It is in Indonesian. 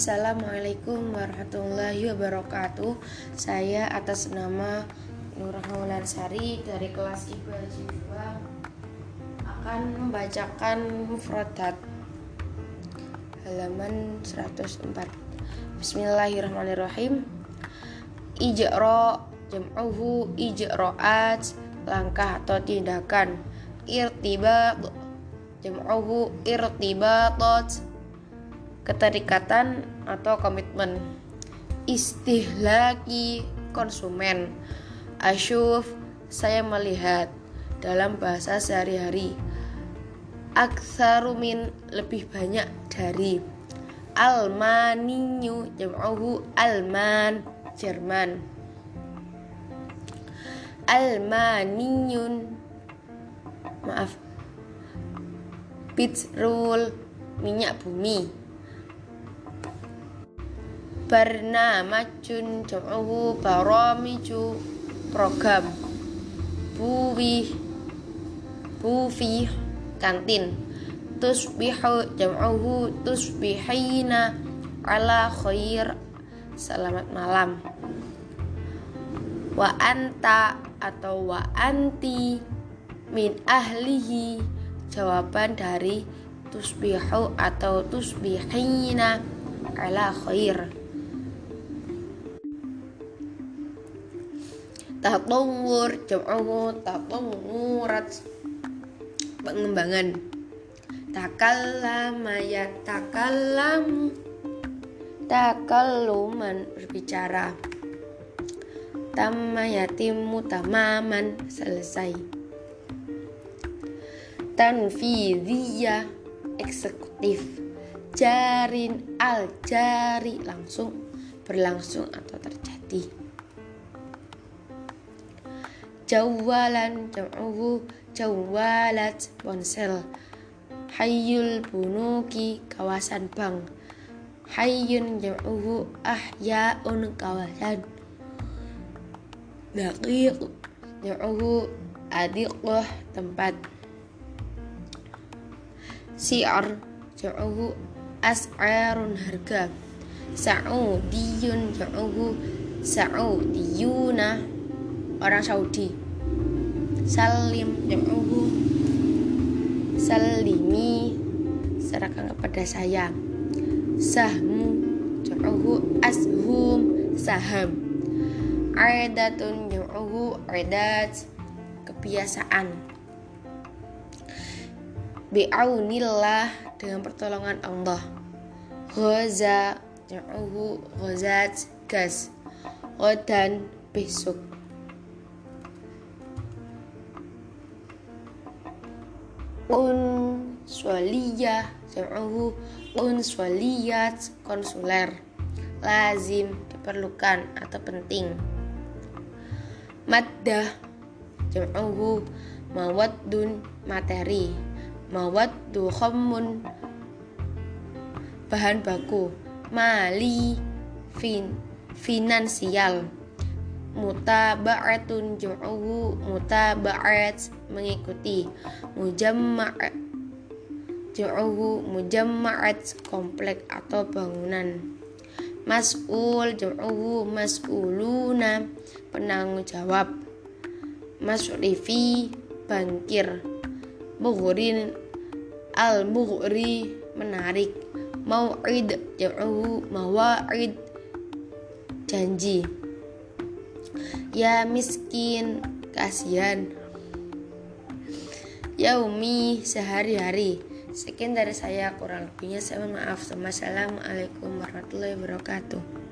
Assalamualaikum warahmatullahi wabarakatuh. Saya atas nama Nur Sari dari kelas IPA Jiwa akan membacakan mufradat halaman 104. Bismillahirrahmanirrahim. Ijra jam'uhu ijra'at langkah atau tindakan irtibat jam'uhu irtibatat keterikatan atau komitmen. Istihlaki konsumen. Asyuf saya melihat dalam bahasa sehari-hari aksarumin lebih banyak dari almaninyu jam'uhu alman Jerman. Almaniyun maaf petrol minyak bumi barnamajun jam'uhu baramiju program. Buwi bufi kantin. Tusbihu jam'uhu tusbihina ala khair. Selamat malam. Wa anta atau wa anti min ahlihi. Jawaban dari tusbihu atau tusbihina ala khair tatawur jam'uhu tatawurat pengembangan. Takallama ya takallam takalluman berbicara. Tamma yatimu tamaman selesai. Tanfidhiyah eksekutif. Jarin al jari langsung berlangsung atau terjadi jawalan jam'uhu jawalat ponsel. Hayyul bunuki kawasan bank. Hayyun jam'uhu ahyaun kawasan. Daqiq jam'uhu adiqah tempat. Si'ar jam'uhu as'arun harga. Sa'udiyun jam'uhu sa'udiyuna orang Saudi. Salim jam'uhu salimi serahkan kepada saya sahmu jam'uhu ashum saham. Aidatun jam'uhu aidat kebiasaan. Bi'aunillah dengan pertolongan Allah. Ghaza jam'uhu ghazat gas. Dan besok unsuliyah jam'uhu unsuliyat konsuler. Lazim diperlukan atau penting. Maddah jam'uhu mawaddun materi. Mawaddu khammun bahan baku. Mali fin finansial mutaba'atun jam'uhu mutaba'at mengikuti. Mujamma' jam'uhu mujamma'at komplek atau bangunan. Mas'ul jam'uhu mas'uluna penanggung jawab. Masrifi bankir mughrin al mughri menarik. Mau'id jam'uhu mawa'id janji ya miskin. Kasihan. Yaumi sehari-hari. Sekian dari saya. Kurang lebihnya saya mohon maaf. Assalamualaikum warahmatullahi wabarakatuh